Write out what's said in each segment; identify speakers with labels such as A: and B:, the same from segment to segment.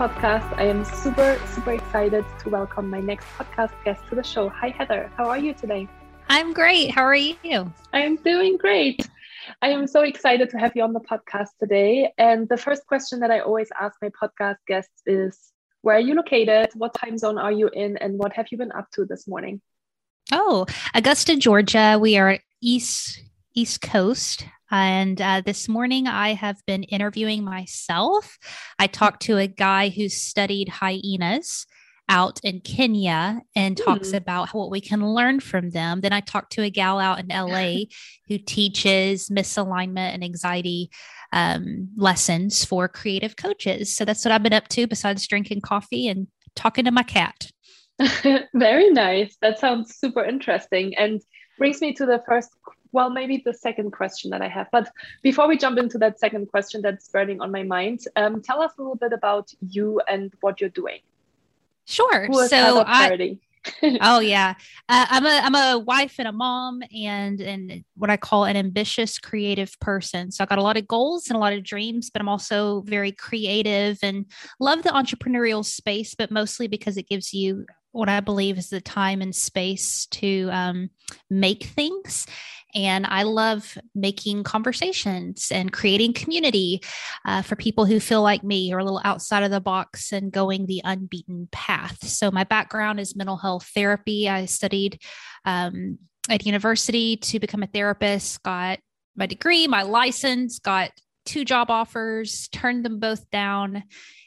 A: Podcast. I am super, super excited to welcome my next podcast guest to the show. Hi, Heather. How are you today?
B: I'm great. How are you?
A: I am doing great. I am so excited to have you on the podcast today. And the first question that I always ask my podcast guests is Where are you located? What time zone are you in? And what have you been up to this morning?
B: Oh, Augusta, Georgia. We are East East Coast. And uh, this morning, I have been interviewing myself. I talked to a guy who studied hyenas out in Kenya and talks mm. about what we can learn from them. Then I talked to a gal out in LA who teaches misalignment and anxiety um, lessons for creative coaches. So that's what I've been up to besides drinking coffee and talking to my cat.
A: Very nice. That sounds super interesting and brings me to the first well, maybe the second question that I have. But before we jump into that second question that's burning on my mind, um, tell us a little bit about you and what you're doing.
B: Sure. so I, oh yeah, uh, I'm a I'm a wife and a mom and and what I call an ambitious creative person. So I got a lot of goals and a lot of dreams, but I'm also very creative and love the entrepreneurial space, but mostly because it gives you what I believe is the time and space to um, make things. And I love making conversations and creating community uh, for people who feel like me or a little outside of the box and going the unbeaten path. So, my background is mental health therapy. I studied um, at university to become a therapist, got my degree, my license, got two job offers, turned them both down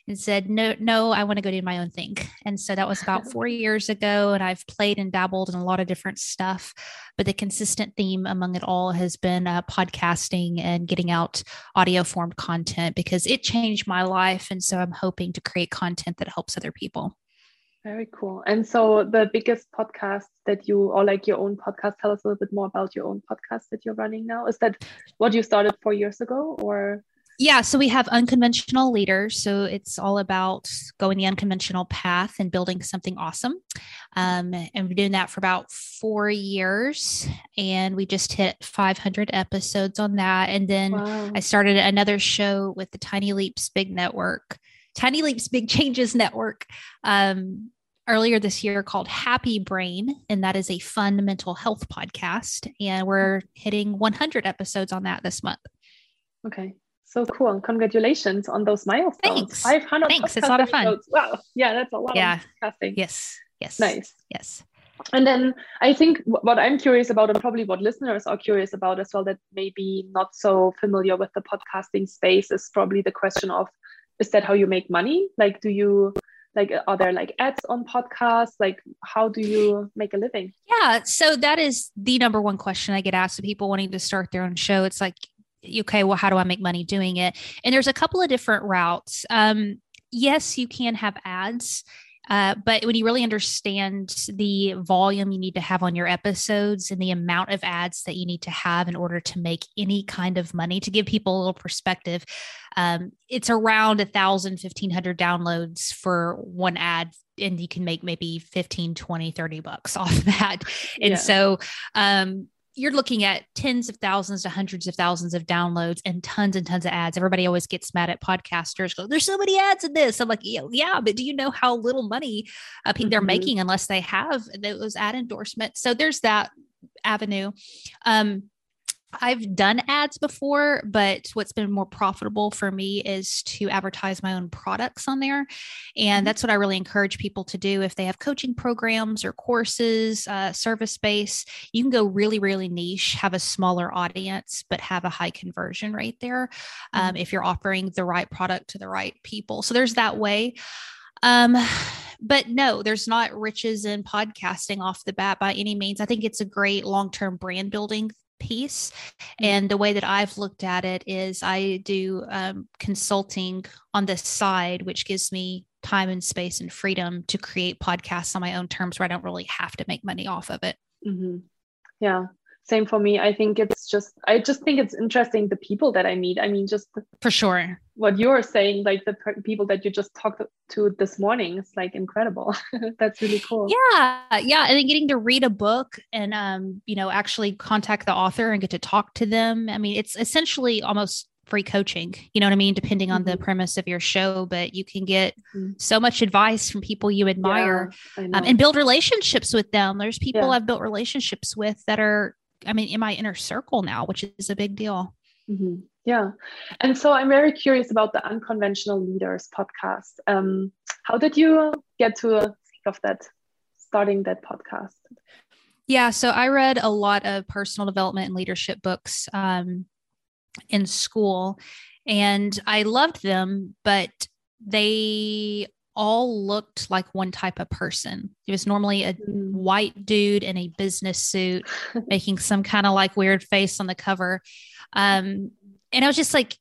B: and said, no, no, I want to go do my own thing. And so that was about four years ago. And I've played and dabbled in a lot of different stuff. But the consistent theme among it all has been uh, podcasting and getting out audio formed content because it changed my life. And so I'm hoping to create content that helps other people.
A: Very cool. And so the biggest podcast that you, or like your own podcast, tell us a little bit more about your own podcast that you're running now. Is that what you started four years ago or?
B: Yeah, so we have unconventional leaders. So it's all about going the unconventional path and building something awesome. Um, and we're doing that for about four years. And we just hit 500 episodes on that. And then wow. I started another show with the Tiny Leaps Big Network, Tiny Leaps Big Changes Network. Um, earlier this year called Happy Brain, and that is a fun mental health podcast. And we're hitting 100 episodes on that this month.
A: Okay. So cool. And Congratulations on those milestones.
B: Thanks. 500 Thanks. It's a lot of fun.
A: Wow. Yeah, that's a lot of podcasting.
B: yeah. Yes. Yes.
A: Nice.
B: Yes.
A: And then I think what I'm curious about, and probably what listeners are curious about as well, that maybe not so familiar with the podcasting space, is probably the question of is that how you make money? Like, do you like are there like ads on podcasts like how do you make a living
B: yeah so that is the number one question i get asked of people wanting to start their own show it's like okay, well, how do I make money doing it? And there's a couple of different routes. Um, yes, you can have ads. Uh, but when you really understand the volume you need to have on your episodes and the amount of ads that you need to have in order to make any kind of money, to give people a little perspective, um, it's around a thousand, fifteen hundred downloads for one ad. And you can make maybe 15, 20, 30 bucks off that. And yeah. so, um, you're looking at tens of thousands to hundreds of thousands of downloads and tons and tons of ads. Everybody always gets mad at podcasters. Go, there's so many ads in this. I'm like, yeah, yeah but do you know how little money uh, mm-hmm. they're making unless they have those ad endorsements? So there's that avenue. Um, I've done ads before, but what's been more profitable for me is to advertise my own products on there. And mm-hmm. that's what I really encourage people to do. If they have coaching programs or courses, uh, service base, you can go really, really niche, have a smaller audience, but have a high conversion rate there um, mm-hmm. if you're offering the right product to the right people. So there's that way. Um, but no, there's not riches in podcasting off the bat by any means. I think it's a great long term brand building piece. Mm-hmm. And the way that I've looked at it is I do um, consulting on the side, which gives me time and space and freedom to create podcasts on my own terms where I don't really have to make money off of it.
A: Mm-hmm. Yeah, same for me. I think it's just, I just think it's interesting the people that I meet. I mean, just
B: for sure
A: what you're saying, like the people that you just talked to this morning, it's like incredible. That's really cool.
B: Yeah, yeah, and then getting to read a book and um, you know, actually contact the author and get to talk to them. I mean, it's essentially almost free coaching you know what i mean depending on mm-hmm. the premise of your show but you can get mm-hmm. so much advice from people you admire yeah, um, and build relationships with them there's people yeah. i've built relationships with that are i mean in my inner circle now which is a big deal.
A: Mm-hmm. yeah. And so i'm very curious about the unconventional leaders podcast. Um, how did you get to think of that starting that podcast?
B: Yeah so i read a lot of personal development and leadership books um, in school and I loved them, but they all looked like one type of person. It was normally a mm. white dude in a business suit making some kind of like weird face on the cover. Um, and I was just like,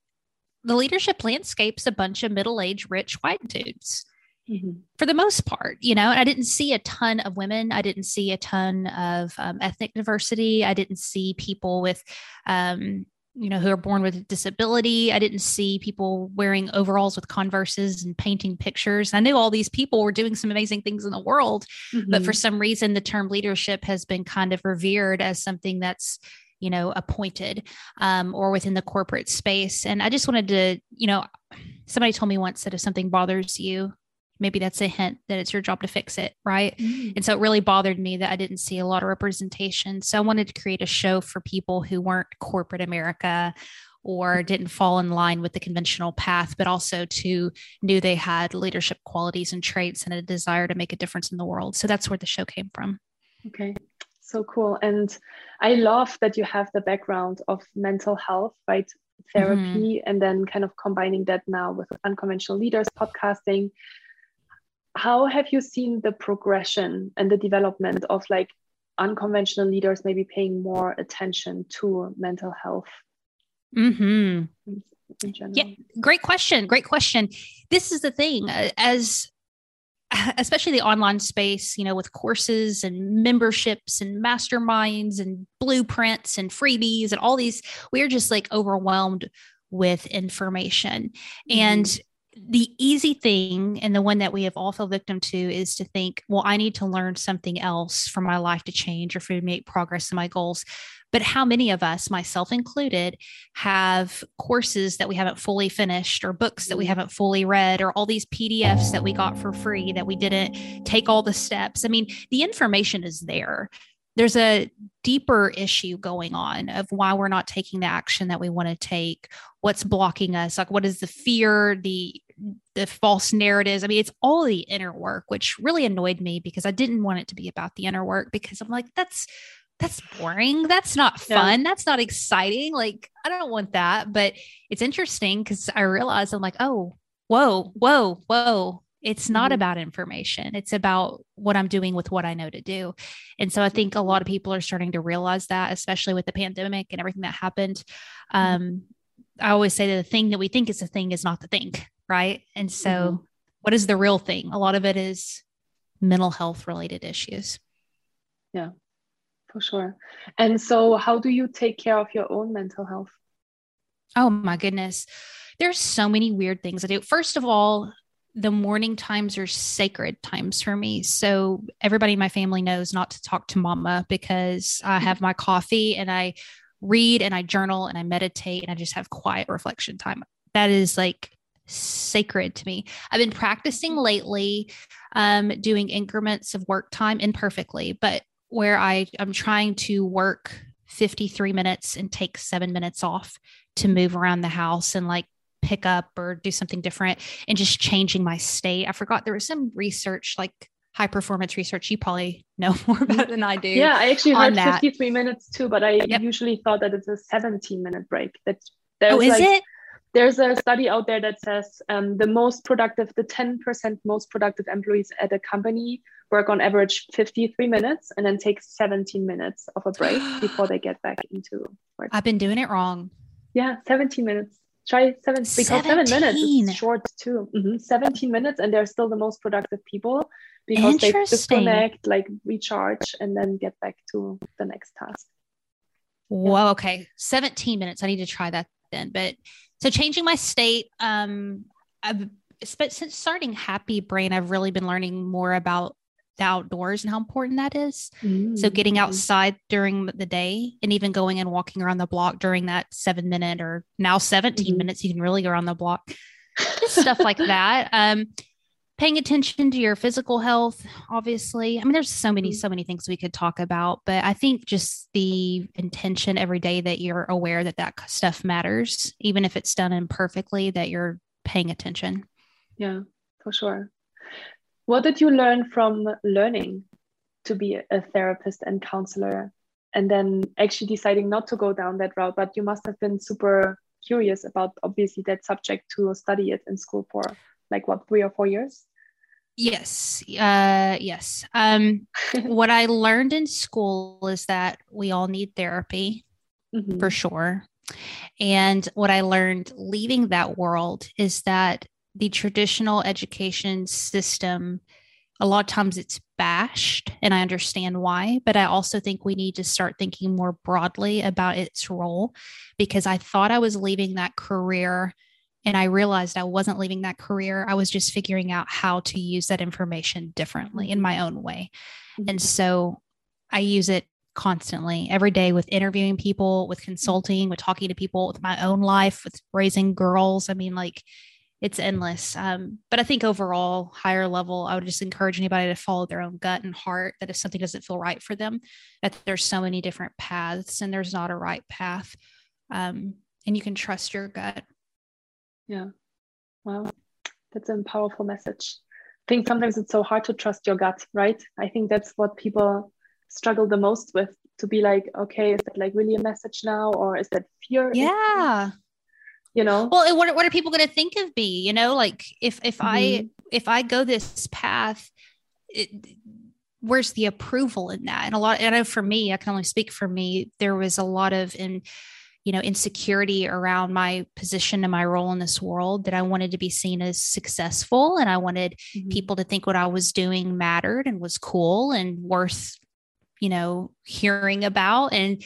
B: the leadership landscape's a bunch of middle aged, rich white dudes. Mm-hmm. For the most part, you know, and I didn't see a ton of women. I didn't see a ton of um, ethnic diversity. I didn't see people with um, you know, who are born with a disability. I didn't see people wearing overalls with converses and painting pictures. I knew all these people were doing some amazing things in the world, mm-hmm. but for mm-hmm. some reason, the term leadership has been kind of revered as something that's you know appointed um, or within the corporate space and i just wanted to you know somebody told me once that if something bothers you maybe that's a hint that it's your job to fix it right? Mm. and so it really bothered me that i didn't see a lot of representation. So i wanted to create a show for people who weren't corporate america or didn't fall in line with the conventional path but also to knew they had leadership qualities and traits and a desire to make a difference in the world. So that's where the show came from.
A: Okay. So cool. And i love that you have the background of mental health right? Therapy mm-hmm. and then kind of combining that now with unconventional leaders podcasting how have you seen the progression and the development of like unconventional leaders maybe paying more attention to mental health
B: mm-hmm. yeah great question great question this is the thing uh, as especially the online space you know with courses and memberships and masterminds and blueprints and freebies and all these we're just like overwhelmed with information mm-hmm. and the easy thing and the one that we have all fell victim to is to think well i need to learn something else for my life to change or for me to make progress in my goals. But how many of us myself included have courses that we haven't fully finished or books that we mm-hmm. haven't fully read or all these pdfs that we got for free that we didn't take all the steps? I mean the information is there there's a deeper issue going on of why we're not taking the action that we want to take. What's blocking us? Like what is the fear the the false narratives? I mean it's all the inner work which really annoyed me because i didn't want it to be about the inner work because i'm like that's that's boring. That's not fun. That's not exciting. Like i don't want that. But it's interesting because i realized i'm like oh whoa whoa whoa it's not mm-hmm. about information. It's about what I'm doing with what I know to do. And so I think a lot of people are starting to realize that, especially with the pandemic and everything that happened. Mm-hmm. Um, I always say that the thing that we think is a thing is not the thing, right? And so, mm-hmm. what is the real thing? A lot of it is mental health related issues.
A: Yeah, for sure. And so, how do you take care of your own mental health?
B: Oh, my goodness. There's so many weird things I do. First of all, the morning times are sacred times for me. So everybody in my family knows not to talk to mama because I have my coffee and I read and I journal and I meditate and I just have quiet reflection time. That is like sacred to me. I've been practicing lately um, doing increments of work time imperfectly, but where I I'm trying to work 53 minutes and take 7 minutes off to move around the house and like pick up or do something different and just changing my state. I forgot there was some research like high performance research. You probably know more about than I do.
A: Yeah, I actually heard that. 53 minutes too, but I yep. usually thought that it's a 17 minute break. That
B: there's oh, is like, it?
A: There's a study out there that says um, the most productive, the 10% most productive employees at a company work on average 53 minutes and then take 17 minutes of a break before they get back into
B: work. I've been doing it wrong.
A: Yeah, 17 minutes try seven because 17. seven minutes is short too. Mm-hmm. 17 minutes, and they're still the most productive people because they disconnect, like recharge, and then get back to the next task.
B: Whoa, okay. 17 minutes. I need to try that then. But so changing my state, um, I've since starting Happy Brain, I've really been learning more about the outdoors and how important that is. Mm-hmm. So getting outside during the day and even going and walking around the block during that seven minute or now 17 mm-hmm. minutes, you can really go around the block. Just stuff like that. Um, paying attention to your physical health, obviously. I mean, there's so many, mm-hmm. so many things we could talk about, but I think just the intention every day that you're aware that that stuff matters, even if it's done imperfectly, that you're paying attention.
A: Yeah, for sure. What did you learn from learning to be a therapist and counselor and then actually deciding not to go down that route? But you must have been super curious about obviously that subject to study it in school for like what, three or four years?
B: Yes. Uh, yes. Um, what I learned in school is that we all need therapy mm-hmm. for sure. And what I learned leaving that world is that the traditional education system, a lot of times it's bashed, and I understand why, but I also think we need to start thinking more broadly about its role because I thought I was leaving that career and I realized I wasn't leaving that career. I was just figuring out how to use that information differently in my own way. Mm-hmm. And so I use it constantly every day with interviewing people, with consulting, with talking to people, with my own life, with raising girls. I mean, like it's endless. Um, but I think overall, higher level, I would just encourage anybody to follow their own gut and heart. That if something doesn't feel right for them, that there's so many different paths and there's not a right path. Um, and you can trust your gut.
A: Yeah. Wow. That's a powerful message. I think sometimes it's so hard to trust your gut, right? I think that's what people struggle the most with to be like, okay, is that like really a message now? Or is that fear?
B: Yeah
A: you know
B: well what, what are people going to think of me you know like if if mm-hmm. i if i go this path it, where's the approval in that and a lot and I know for me i can only speak for me there was a lot of in you know insecurity around my position and my role in this world that i wanted to be seen as successful and i wanted mm-hmm. people to think what i was doing mattered and was cool and worth you know hearing about and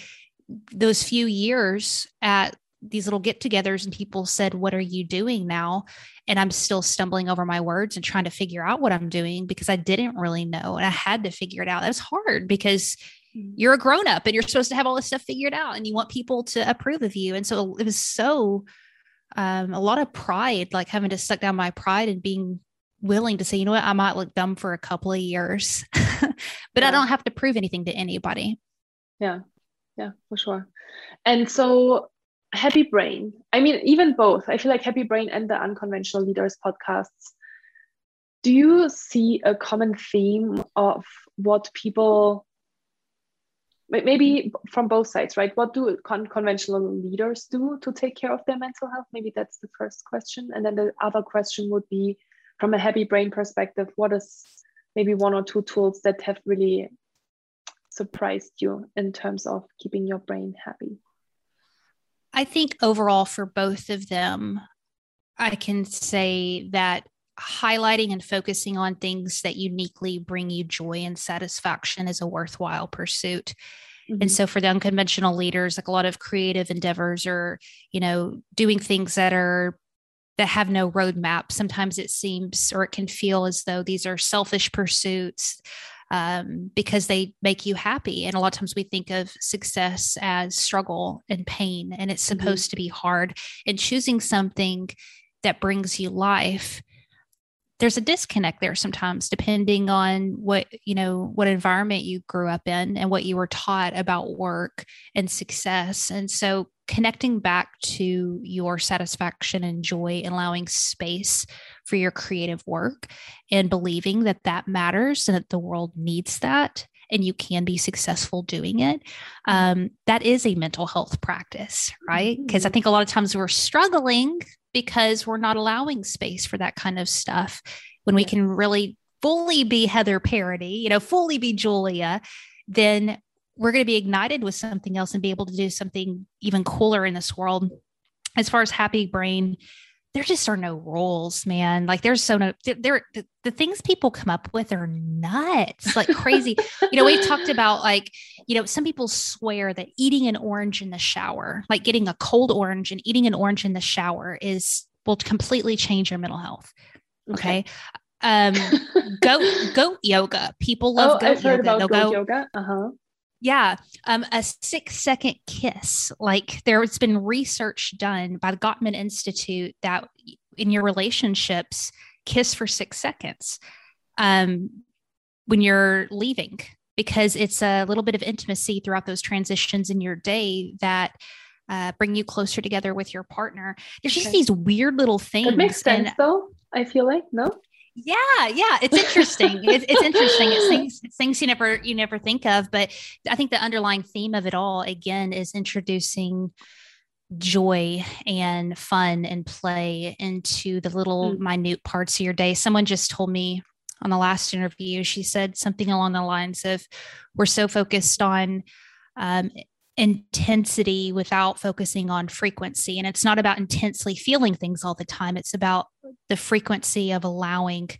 B: those few years at these little get togethers and people said, What are you doing now? And I'm still stumbling over my words and trying to figure out what I'm doing because I didn't really know. And I had to figure it out. That was hard because mm. you're a grown up and you're supposed to have all this stuff figured out and you want people to approve of you. And so it was so, um, a lot of pride, like having to suck down my pride and being willing to say, you know what, I might look dumb for a couple of years, but yeah. I don't have to prove anything to anybody.
A: Yeah. Yeah, for sure. And so Happy Brain. I mean, even both. I feel like Happy Brain and the Unconventional Leaders podcasts. Do you see a common theme of what people, maybe from both sides, right? What do con- conventional leaders do to take care of their mental health? Maybe that's the first question. And then the other question would be from a Happy Brain perspective, what is maybe one or two tools that have really surprised you in terms of keeping your brain happy?
B: I think overall for both of them, I can say that highlighting and focusing on things that uniquely bring you joy and satisfaction is a worthwhile pursuit. Mm-hmm. And so for the unconventional leaders, like a lot of creative endeavors or, you know, doing things that are that have no roadmap. Sometimes it seems or it can feel as though these are selfish pursuits um, because they make you happy. And a lot of times we think of success as struggle and pain, and it's mm-hmm. supposed mm-hmm. to be hard. And choosing something that brings you life there's a disconnect there sometimes depending on what you know what environment you grew up in and what you were taught about work and success. And so connecting back to your satisfaction and joy and allowing space for your creative work and believing that that matters and that the world needs that and you can be successful doing it mm-hmm. um, that is a mental health practice right because i mm-hmm. think a lot of times we're struggling because we're not allowing space for that kind of stuff when we can really fully be Heather Parady, you know, fully be Julia, then we're going to be ignited with something else and be able to do something even cooler in this world. as far as happy brain, there just are no rules, man. Like there's so no there the, the things people come up with are nuts, like crazy. you know, we've talked about like, you know, some people swear that eating an orange in the shower, like getting a cold orange and eating an orange in the shower is will completely change your mental health. Okay. okay. Um goat goat yoga. People love
A: oh,
B: goat
A: I've heard
B: yoga.
A: About
B: They'll
A: goat
B: go
A: yoga. Uh-huh.
B: Yeah, um, a six second kiss. Like there's been research done by the Gottman Institute that in your relationships, kiss for six seconds um, when you're leaving, because it's a little bit of intimacy throughout those transitions in your day that uh, bring you closer together with your partner. There's just okay. these weird little things.
A: It makes sense, and, though. I feel like no.
B: Yeah, yeah, it's interesting. it's, it's interesting. It's things, it's things you never you never think of, but I think the underlying theme of it all again is introducing joy and fun and play into the little mm. minute parts of your day. Someone just told me on the last interview, she said something along the lines of, "We're so focused on." Um, intensity without focusing on frequency. And it's not about intensely feeling things all the time, it's about the frequency of allowing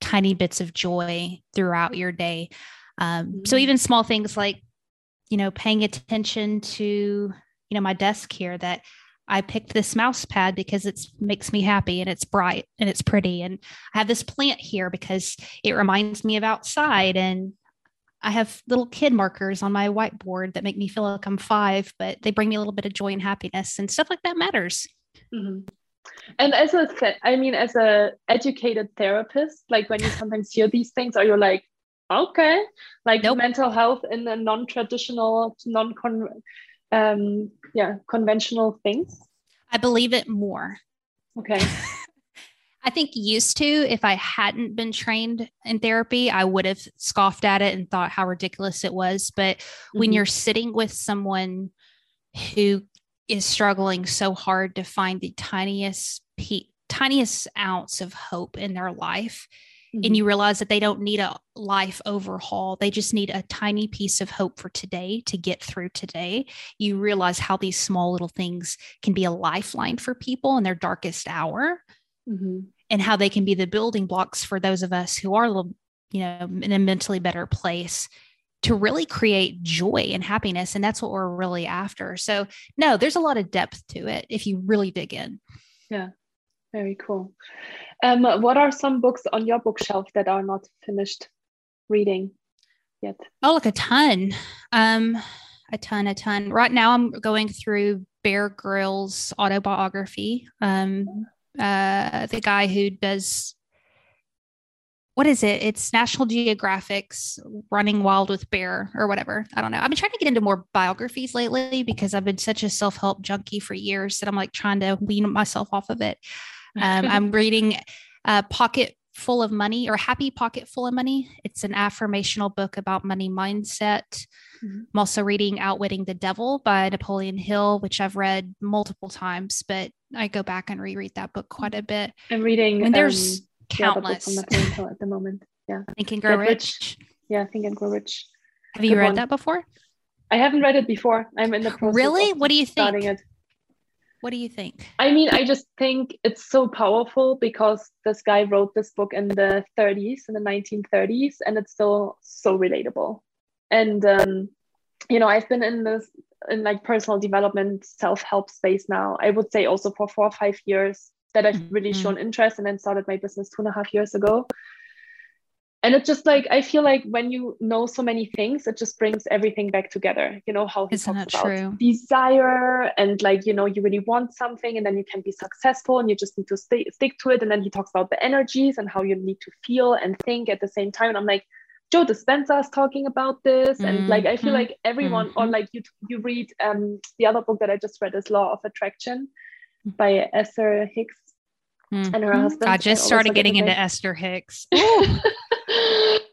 B: tiny bits of joy throughout your day. Um, mm-hmm. So even small things like, you know, paying attention to, you know, my desk here that I picked this mouse pad because it makes me happy and it's bright and it's pretty. And I have this plant here because it reminds me of outside. And I have little kid markers on my whiteboard that make me feel like I'm five, but they bring me a little bit of joy and happiness, and stuff like that matters.
A: Mm-hmm. And as a, I mean, as a educated therapist, like when you sometimes hear these things, are you like, okay, like nope. mental health in a non-traditional, non-con, um, yeah, conventional things?
B: I believe it more.
A: Okay.
B: I think used to, if I hadn't been trained in therapy, I would have scoffed at it and thought how ridiculous it was. But mm-hmm. when you're sitting with someone who is struggling so hard to find the tiniest pe- tiniest ounce of hope in their life, mm-hmm. and you realize that they don't need a life overhaul, they just need a tiny piece of hope for today to get through today. You realize how these small little things can be a lifeline for people in their darkest hour mm-hmm. and how they can be the building blocks for those of us who are you know, in a mentally better place to really create joy and happiness. And that's what we're really after. So, no, there's a lot of depth to it if you really dig in.
A: Yeah, very cool. Um, what are some books on your bookshelf that are not finished reading yet?
B: Oh, like a ton. Um, a ton, a ton. Right now, I'm going through Bear Grylls' autobiography. Um, mm-hmm uh, the guy who does what is it? It's National Geographic's Running Wild with Bear or whatever. I don't know. I've been trying to get into more biographies lately because I've been such a self help junkie for years that I'm like trying to wean myself off of it. Um, I'm reading a Pocket Full of Money or Happy Pocket Full of Money. It's an affirmational book about money mindset. Mm-hmm. I'm also reading Outwitting the Devil by Napoleon Hill, which I've read multiple times, but I go back and reread that book quite a bit.
A: I'm reading.
B: And there's um, countless.
A: The Napoleon Hill at the moment. Yeah.
B: Think and Grow Rich. Rich.
A: Yeah, Think and Grow Rich.
B: Have you read one. that before?
A: I haven't read it before. I'm in the process.
B: Really? What do you think? It. What do you think?
A: I mean, I just think it's so powerful because this guy wrote this book in the 30s, in the 1930s, and it's still so relatable. And um, you know, I've been in this in like personal development, self-help space now. I would say also for four or five years that I've really mm-hmm. shown interest and then started my business two and a half years ago and it's just like I feel like when you know so many things, it just brings everything back together. You know how he Isn't talks about true? desire and like you know you really want something, and then you can be successful, and you just need to stay, stick to it. And then he talks about the energies and how you need to feel and think at the same time. And I'm like, Joe Dispenza is talking about this, and mm-hmm. like I feel mm-hmm. like everyone, mm-hmm. or like you you read um the other book that I just read is Law of Attraction by Esther Hicks mm-hmm. and her husband.
B: I just started getting into Esther Hicks.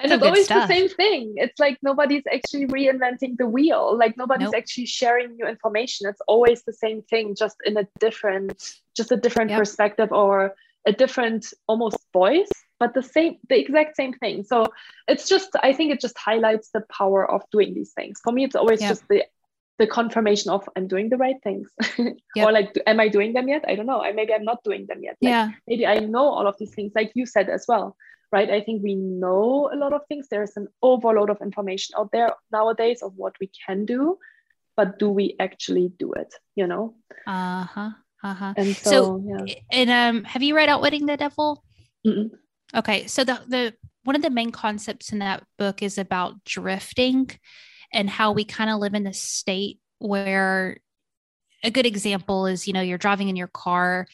A: and it's always stuff. the same thing it's like nobody's actually reinventing the wheel like nobody's nope. actually sharing new information it's always the same thing just in a different just a different yep. perspective or a different almost voice but the same the exact same thing so it's just i think it just highlights the power of doing these things for me it's always yep. just the the confirmation of I'm doing the right things.
B: Yep.
A: or like, am I doing them yet? I don't know. I maybe I'm not doing them yet. Like,
B: yeah.
A: maybe I know all of these things, like you said as well, right? I think we know a lot of things. There's an overload of information out there nowadays of what we can do, but do we actually do it? You know?
B: Uh huh. Uh huh.
A: And so,
B: So,
A: yeah.
B: And um, have you read Outwitting the Devil?
A: Mm-mm.
B: Okay, so the the one of the main concepts in that book is about drifting and how we kind of live in this state where a good example is you know you're driving in your car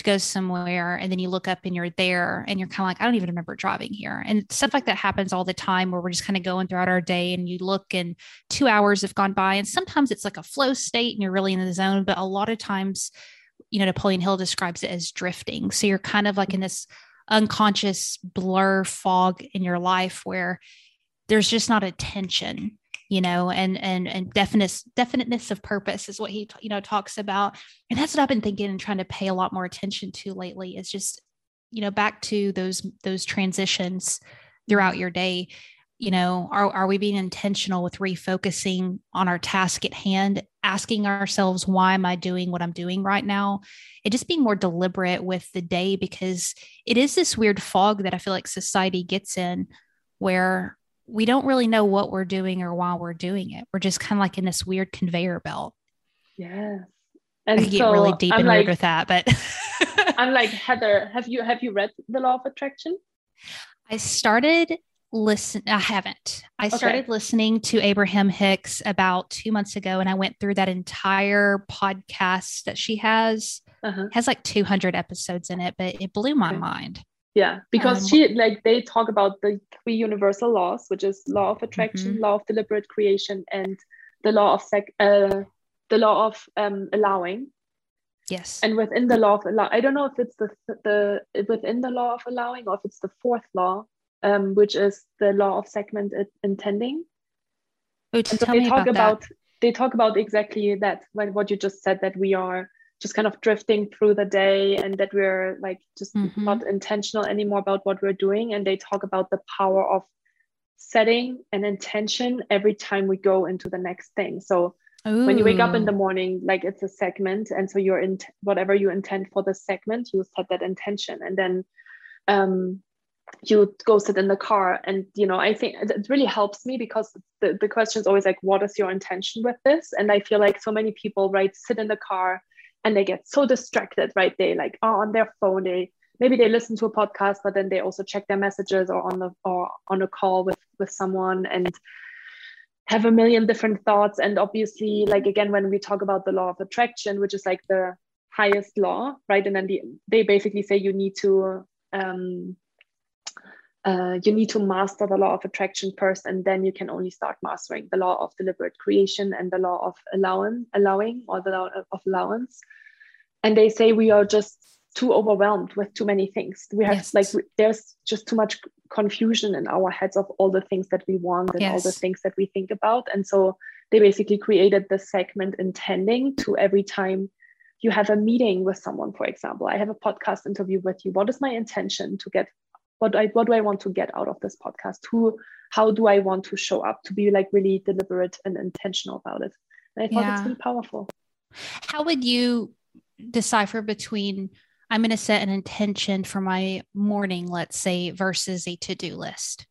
B: to go somewhere and then you look up and you're there and you're kind of like I don't even remember driving here. And stuff like that happens all the time where we're just kind of going throughout our day and you look and 2 hours have gone by and sometimes it's like a flow state and you're really in the zone but a lot of times you know Napoleon Hill describes it as drifting. So you're kind of like in this unconscious blur fog in your life where there's just not attention you know and and and definite definiteness of purpose is what he you know talks about. And that's what i've been thinking and trying to pay a lot more attention to lately is just you know back to those those transitions throughout your day. You know are, are we being intentional with refocusing on our task at hand asking ourselves why am i doing what i'm doing right now? And just being more deliberate with the day because it is this weird fog that i feel like society gets in where we don't really know what we're doing or why we're doing it we're just kind of like in this weird conveyor belt
A: Yes.
B: I so get really deep
A: I'm
B: and
A: like,
B: weird with that but
A: I'm like Heather. Have you have you read The Law of Attraction?
B: I started listen I haven't. I
A: Okay.
B: started listening to Abraham Hicks about 2 months ago and I went through that entire podcast that she has.
A: Uh-huh.
B: Has like 200 episodes in it, but it blew my
A: Okay.
B: mind.
A: Yeah, because
B: Um,
A: she like they talk about the three universal laws, which is law of attraction,
B: Mm-hmm.
A: law of deliberate creation, and the law of sec- uh, the law of um, allowing.
B: Yes.
A: And within the law of allow, I don't know if it's the the within the law of allowing or if it's the fourth law, um, which is the law of segment intending.
B: Ooh,
A: so they talk
B: about,
A: about, they talk about exactly that when what you just said that we are just kind of drifting through the day and that we're like just
B: Mhm.
A: not intentional anymore about what we're doing. And they talk about the power of setting an intention every time we go into the next thing. So when you wake up in the morning like it's a segment. And so you're in whatever you intend for the segment you set that intention. And then um you go sit in the car. And you know i think it it really helps me because the, the question is always like what is your intention with this? And i feel like so many people right sit in the car and they get so distracted right? They like are on their phone. They maybe they listen to a podcast but then they also check their messages or on the or on a call with with someone and have a million different thoughts. And obviously like again when we talk about the law of attraction which is like the highest law right? And then the, they basically say you need to um, uh, you need to master the law of attraction first and then you can only start mastering the law of deliberate creation and the law of allowing allowing or the law of allowance. And they say we are just too overwhelmed with too many things. We have
B: Yes.
A: like there's just too much confusion in our heads of all the things that we want and all the things that we think about. And so they basically created this segment intending to every time you have a meeting with someone for example i have a podcast interview with you. What is my intention to get what I what do I want to get out of this podcast? Who how do I want to show up to be like really deliberate and intentional about it? And I thought it's
B: Yeah.
A: really powerful.
B: How would you decipher between I'm going to set an intention for my morning, let's say, versus a to do list?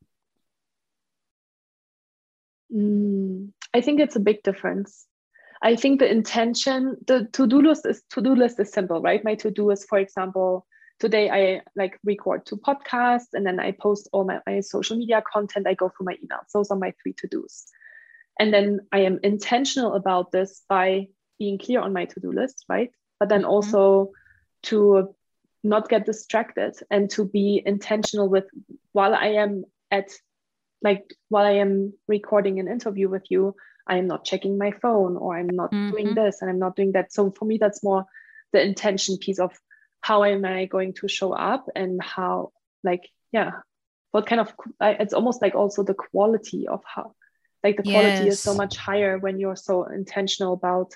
A: Mm, I think it's a big difference. I think the intention, the to-do list is to-do list is simple, right? My to-do is, for example, today I like record two podcasts and then I post all my, my social media content. I go through my emails. Those are my three to-dos. And then I am intentional about this by being clear on my to-do list, right? But then
B: Mhm.
A: also to not get distracted and to be intentional with while I am at like while I am recording an interview with you, I am not checking my phone or I'm not doing
B: Mhm.
A: this and I'm not doing that. So for me, that's more the intention piece of how am I going to show up and how, like, yeah, what kind of, it's almost like also the quality of how, like, the quality is so much higher when you're so intentional about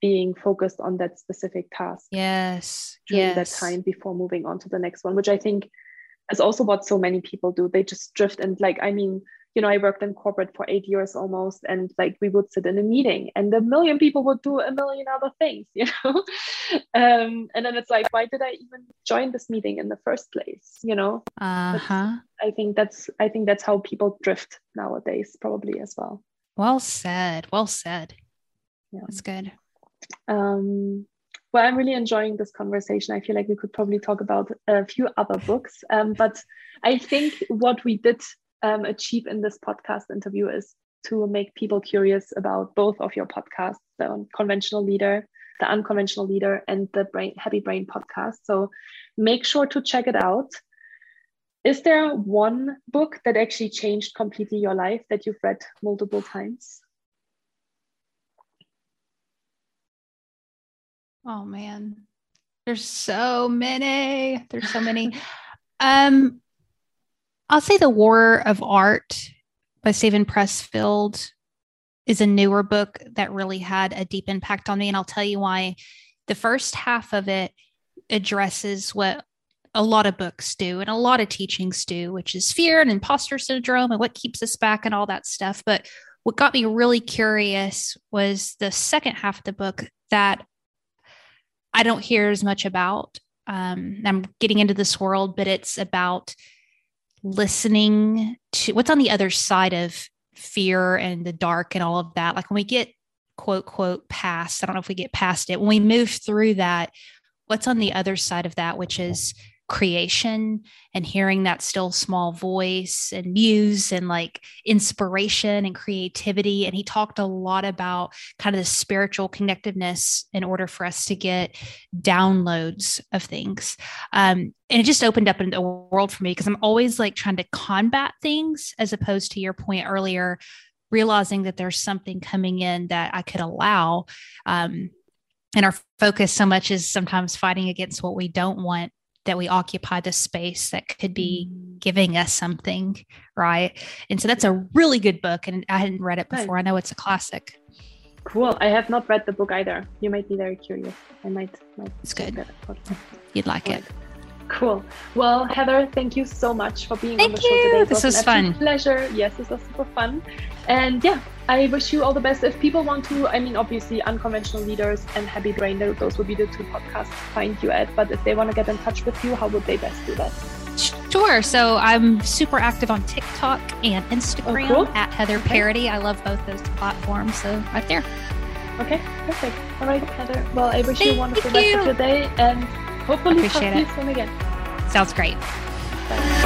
A: being focused on that specific task
B: Yes.
A: during
B: yes.
A: that time before moving on to the next one, which I think is also what so many people do. They just drift and like, I mean, you know, I worked in corporate for eight years almost, and like we would sit in a meeting, and a million people would do a million other things, you know. um, and then it's like, why did I even join this meeting in the first place? You know.
B: Uh huh.
A: I think that's I think that's how people drift nowadays, probably as well.
B: Well said. Well said.
A: Yeah.
B: That's good.
A: Um, well, I'm really enjoying this conversation. I feel like we could probably talk about a few other books, um, but I think what we did um, achieve in this podcast interview is to make people curious about both of your podcasts, the conventional leader, the unconventional leader, and the brain happy brain podcast. So make sure to check it out. Is there one book that actually changed completely your life that you've read multiple times?
B: Oh man. There's so many. There's so many. um I'll say The War of Art by Steven Pressfield is a newer book that really had a deep impact on me. And I'll tell you why. The first half of it addresses what a lot of books do and a lot of teachings do, which is fear and imposter syndrome and what keeps us back and all that stuff. But what got me really curious was the second half of the book that I don't hear as much about. Um, I'm getting into this world, but it's about listening to what's on the other side of fear and the dark and all of that. Like when we get quote, quote, past, I don't know if we get past it, when we move through that, what's on the other side of that, which is creation and hearing that still small voice and muse and like inspiration and creativity. And he talked a lot about kind of the spiritual connectiveness in order for us to get downloads of things. Um, and it just opened up a world for me because I'm always like trying to combat things as opposed to your point earlier, realizing that there's something coming in that I could allow. Um, and our focus so much is sometimes fighting against what we don't want that we occupy the space that could be mm. giving us something, right? And so that's a really good book, and I hadn't read it before. I know it's a classic.
A: Cool. I have not read the book either. You might be very curious. I might. might
B: it's good. You'd like it.
A: Cool. Well, Heather, thank you so much for being
B: thank
A: on the
B: you.
A: show today.
B: This was fun.
A: Pleasure. Yes, this was super fun. And yeah, I wish you all the best. If people want to, I mean, obviously, unconventional leaders and Happy Brain, those would be the two podcasts to find you at. But if they want to get in touch with you, how would they best do that?
B: Sure. So I'm super active on TikTok and oh, Instagram oh, cool. at Heather okay. Parady. I love both those platforms. So right there.
A: Okay, perfect. All right, Heather. Well, I wish Thank you a wonderful you. rest of your day and hopefully to you soon again.
B: Sounds great. Bye.